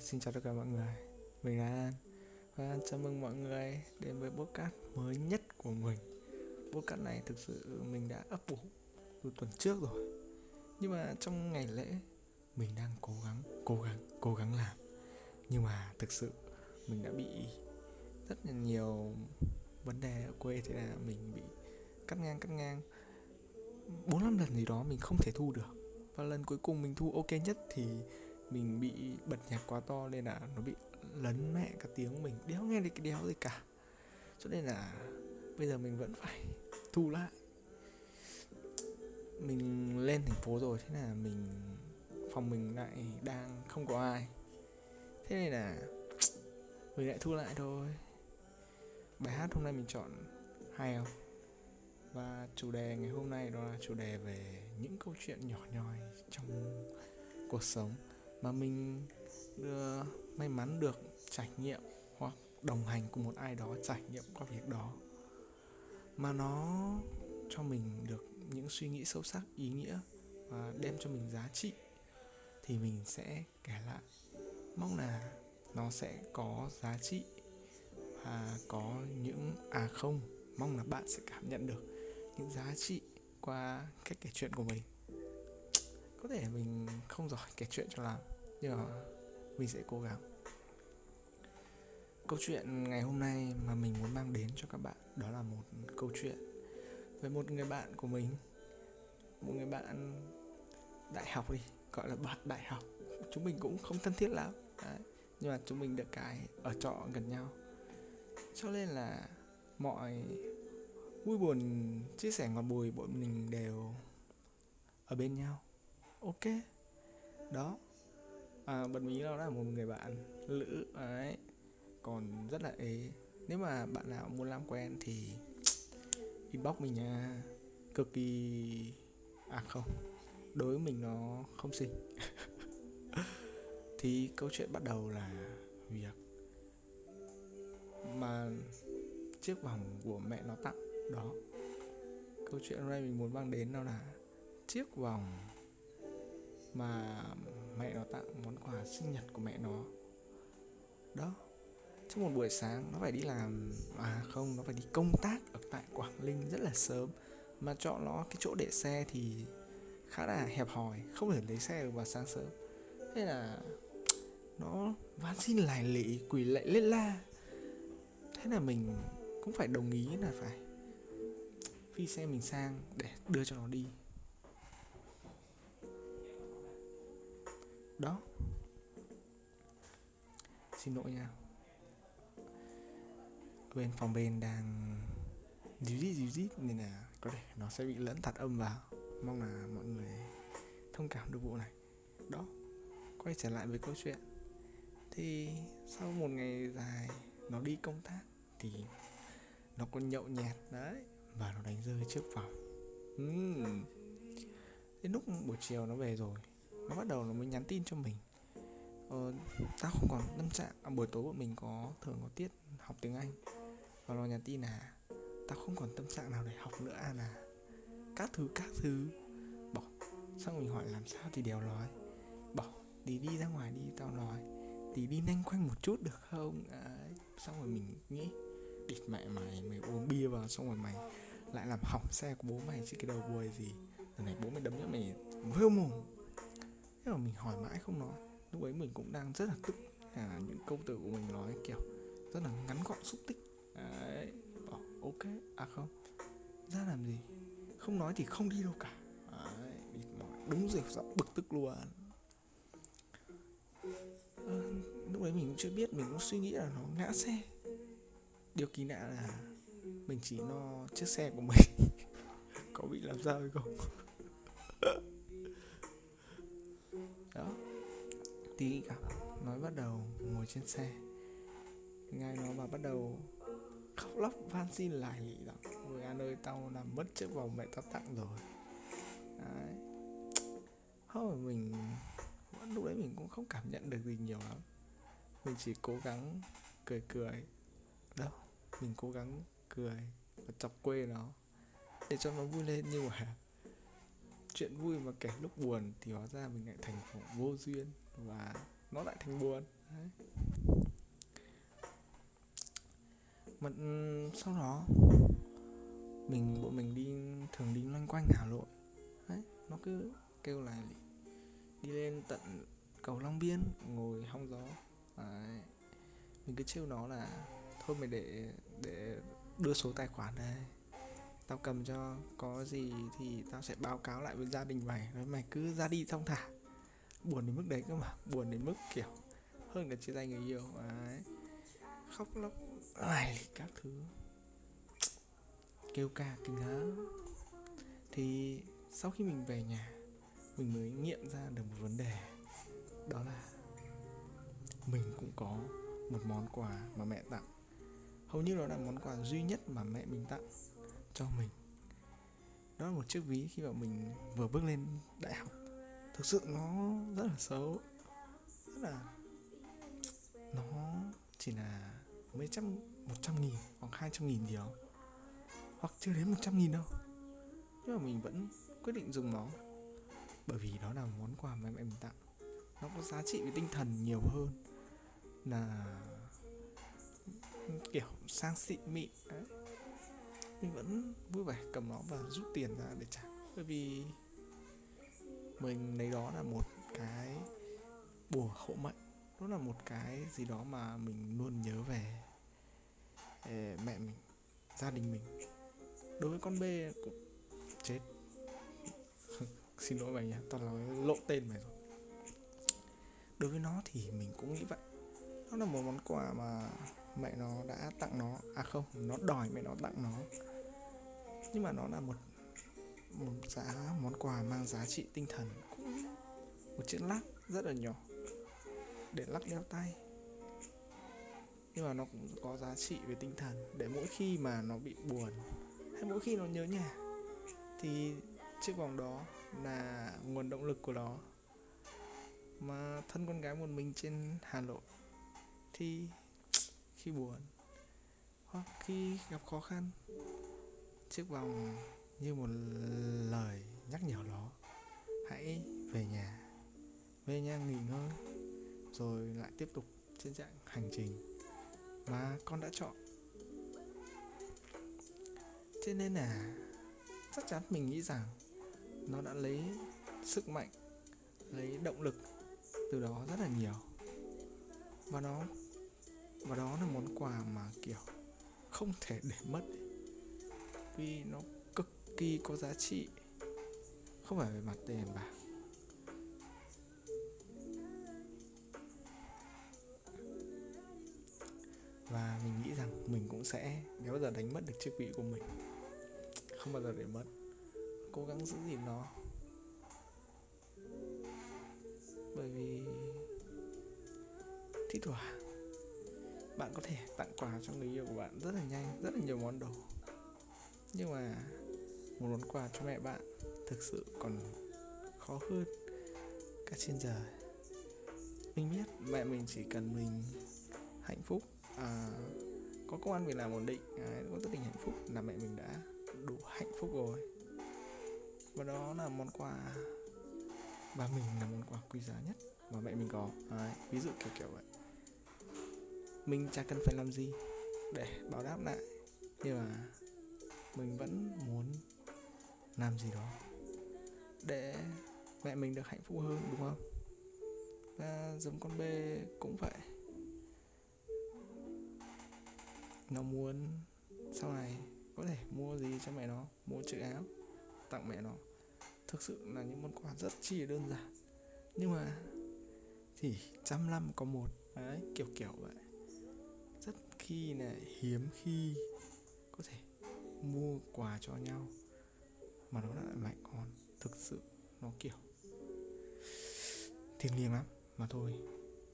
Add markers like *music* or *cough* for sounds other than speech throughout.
Xin chào tất cả mọi người. Mình là An. Và chào mừng mọi người đến với podcast mới nhất của mình. Podcast này thực sự mình đã ấp ủ từ tuần trước rồi. Nhưng mà trong ngày lễ Mình đang cố gắng, cố gắng, cố gắng làm. Nhưng mà thực sự mình đã bị rất là nhiều vấn đề ở quê Thế là mình bị cắt ngang cắt ngang. Bốn năm lần gì đó mình không thể thu được. Và lần cuối cùng mình thu ok nhất thì mình bị bật nhạc quá to nên là nó bị lấn mẹ cả tiếng mình. Đéo nghe được cái đéo gì cả. Cho nên là bây giờ mình vẫn phải thu lại. Mình lên thành phố rồi, thế là mình, phòng mình lại đang không có ai. Thế nên là *tsk* mình lại thu lại thôi. Bài hát hôm nay mình chọn hay không? Và chủ đề ngày hôm nay đó là chủ đề về những câu chuyện nhỏ nhoi trong cuộc sống mà mình đưa, may mắn được trải nghiệm hoặc đồng hành cùng một ai đó trải nghiệm qua việc đó. Mà nó cho mình được những suy nghĩ sâu sắc ý nghĩa và đem cho mình giá trị thì mình sẽ kể lại. Mong là nó sẽ có giá trị và có những à không mong là bạn sẽ cảm nhận được những giá trị qua cách kể chuyện của mình có thể mình không giỏi kể chuyện cho lắm, nhưng mà mình sẽ cố gắng. Câu chuyện ngày hôm nay mà mình muốn mang đến cho các bạn đó là một câu chuyện về một người bạn của mình, một người bạn đại học đi, gọi là bạn đại học. Chúng mình cũng không thân thiết lắm, Đấy. nhưng mà chúng mình được cái ở trọ gần nhau. Cho nên là mọi vui buồn, chia sẻ ngọt bùi bọn mình đều ở bên nhau ok. Đó. À, bật mí đó là một người bạn nữ ấy còn rất là ế. Nếu mà bạn nào muốn làm quen thì *tsk* inbox mình nha. Cực kỳ à không đối với mình nó không xinh. *laughs* Thì câu chuyện bắt đầu là việc mà chiếc vòng của mẹ nó tặng. Đó. Câu chuyện hôm nay mình muốn mang đến đó là chiếc vòng mà mẹ nó tặng món quà sinh nhật của mẹ nó. Đó, trong một buổi sáng nó phải đi làm à không, nó phải đi công tác ở tại quảng ninh rất là sớm. Mà chọn nó cái chỗ để xe thì khá là hẹp hòi, không thể lấy xe được vào sáng sớm. Thế là nó van xin lải lị, quỳ lạy lên la. Thế là mình cũng phải đồng ý là phải phi xe mình sang để đưa cho nó đi. Đó. Xin lỗi nha. Bên phòng bên đang díu dít díu dít nên là có thể nó sẽ bị lẫn thật âm vào. Mong là mọi người thông cảm được vụ này. Đó, quay trở lại với câu chuyện. Thì sau một ngày dài nó đi công tác thì nó còn nhậu nhẹt, đấy, và nó đánh rơi trước phòng. Uhm. đến lúc buổi chiều nó về rồi nó bắt đầu nó mới nhắn tin cho mình. Ờ, tao không còn tâm trạng. À, buổi tối bọn mình có thường có tiết học tiếng anh. Và nó nhắn tin là tao không còn tâm trạng nào để học nữa à? là các thứ các thứ. Bỏ. Xong mình hỏi làm sao thì đều nói bỏ đi đi ra ngoài đi tao nói. Thì đi nhanh quanh một chút được không? À, xong rồi mình nghĩ địt mẹ mày mày uống bia vào xong rồi mày lại làm hỏng xe của bố mày chứ cái đầu buồi gì. Lần này bố mày đấm cho mày vêu mồm thế mà mình hỏi mãi không nói. Lúc ấy mình cũng đang rất là tức. À, những câu từ của mình nói kiểu rất là ngắn gọn xúc tích. Đấy bảo ok à không ra làm gì? Không nói thì không đi đâu cả. Đấy, đúng rồi giọng bực tức luôn. À, lúc đấy mình cũng chưa biết mình cũng suy nghĩ là nó ngã xe. Điều kỳ lạ là mình chỉ lo chiếc xe của mình. *laughs* Có bị làm sao hay không? Tí gặp nói bắt đầu ngồi trên xe. Ngay nó mà bắt đầu khóc lóc, van xin lại lì rằng ôi anh ơi, tao làm mất chiếc vòng mẹ tao tặng rồi. Đấy. Thôi, mình, lúc đấy mình cũng không cảm nhận được gì nhiều lắm. Mình chỉ cố gắng cười cười. Đâu, mình cố gắng cười và chọc quê nó để cho nó vui lên nhưng mà *laughs* chuyện vui mà kể lúc buồn thì hóa ra mình lại thành vô duyên và nó lại thành buồn Đấy. mà ừ, sau đó, mình, bọn mình đi, thường đi loanh quanh Hà Nội đấy, nó cứ kêu là đi lên tận cầu Long Biên, ngồi hong gió đấy. mình cứ trêu nó là, thôi mày để để đưa số tài khoản đây tao cầm cho, có gì thì tao sẽ báo cáo lại với gia đình mày rồi mày cứ ra đi thong thả buồn đến mức đấy cơ mà, buồn đến mức kiểu hơn cả chia tay người yêu, ấy. Khóc lóc, ai các thứ. Kêu ca kinh lắm thì sau khi mình về nhà, mình mới nghiệm ra được một vấn đề. Đó là mình cũng có một món quà mà mẹ tặng. Hầu như đó là món quà duy nhất mà mẹ mình tặng cho mình. Đó là một chiếc ví khi mà mình vừa bước lên đại học thực sự nó rất là xấu, rất là, nó chỉ là mấy trăm, một trăm nghìn hoặc hai trăm nghìn gì đó, hoặc chưa đến một trăm nghìn đâu. Nhưng mà mình vẫn quyết định dùng nó, bởi vì đó là món quà mà mẹ mình tặng. Nó có giá trị về tinh thần nhiều hơn là kiểu sang xịn mịn đấy. Mình vẫn vui vẻ cầm nó và rút tiền ra để trả. Bởi vì mình lấy đó là một cái bùa hộ mệnh. Đó là một cái gì đó mà mình luôn nhớ về mẹ mình, gia đình mình. Đối với con bê cũng chết. *laughs* Xin lỗi mày nhé tao nói lộ tên mày rồi. Đối với nó thì mình cũng nghĩ vậy. Nó là một món quà mà mẹ nó đã tặng nó. À không, nó đòi mẹ nó tặng nó. Nhưng mà nó là một một giá, món quà mang giá trị tinh thần cũng một chiếc lắc rất là nhỏ để lắc đeo tay. Nhưng mà nó cũng có giá trị về tinh thần, để mỗi khi mà nó bị buồn hay mỗi khi nó nhớ nhà thì chiếc vòng đó là nguồn động lực của nó. Mà thân con gái một mình trên Hà Nội thì khi buồn hoặc khi gặp khó khăn, chiếc vòng như một lời nhắc nhở đó hãy về nhà về nhà nghỉ ngơi, rồi lại tiếp tục trên dạng hành trình mà con đã chọn. Thế nên là chắc chắn mình nghĩ rằng nó đã lấy sức mạnh, lấy động lực từ đó rất là nhiều. Và nó, và đó là món quà mà, kiểu, không thể để mất vì nó kỳ có giá trị. Không phải về mặt tiền bạc. Và mình nghĩ rằng mình cũng sẽ nếu bao giờ đánh mất được chiếc vị của mình, không bao giờ để mất. Cố gắng giữ gìn nó. Bởi vì thi thoảng bạn có thể tặng quà cho người yêu của bạn rất là nhanh, rất là nhiều món đồ. Nhưng mà một món quà cho mẹ bạn thực sự còn khó hơn cả trên trời. Mình biết mẹ mình chỉ cần mình hạnh phúc à, có công ăn việc làm ổn định à, có gia đình hạnh phúc là mẹ mình đã đủ hạnh phúc rồi. Và đó là món quà và mình là món quà quý giá nhất mà mẹ mình có. À, ví dụ kiểu kiểu vậy. Mình chả cần phải làm gì để báo đáp lại. Nhưng mà mình vẫn muốn làm gì đó để mẹ mình được hạnh phúc hơn, đúng không? Và giống con bê cũng vậy. Nó muốn sau này có thể mua gì cho mẹ nó, mua chiếc áo tặng mẹ nó. Thực sự là những món quà rất chi đơn giản. Nhưng mà thì trăm năm có một, đấy, kiểu kiểu vậy. Rất khi là hiếm khi có thể mua quà cho nhau mà nó lại mạnh con thực sự nó kiểu thiêng liêng lắm. Mà thôi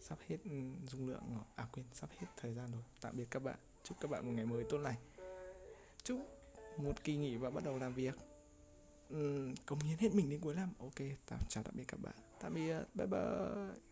sắp hết ừ, dung lượng rồi à quên sắp hết thời gian rồi. Tạm biệt các bạn. Chúc các bạn một ngày mới tốt lành. Chúc một kỳ nghỉ và bắt đầu làm việc. Uhm, cống hiến hết mình đến cuối năm. Ok tạm chào tạm biệt các bạn. Tạm biệt. Bye bye.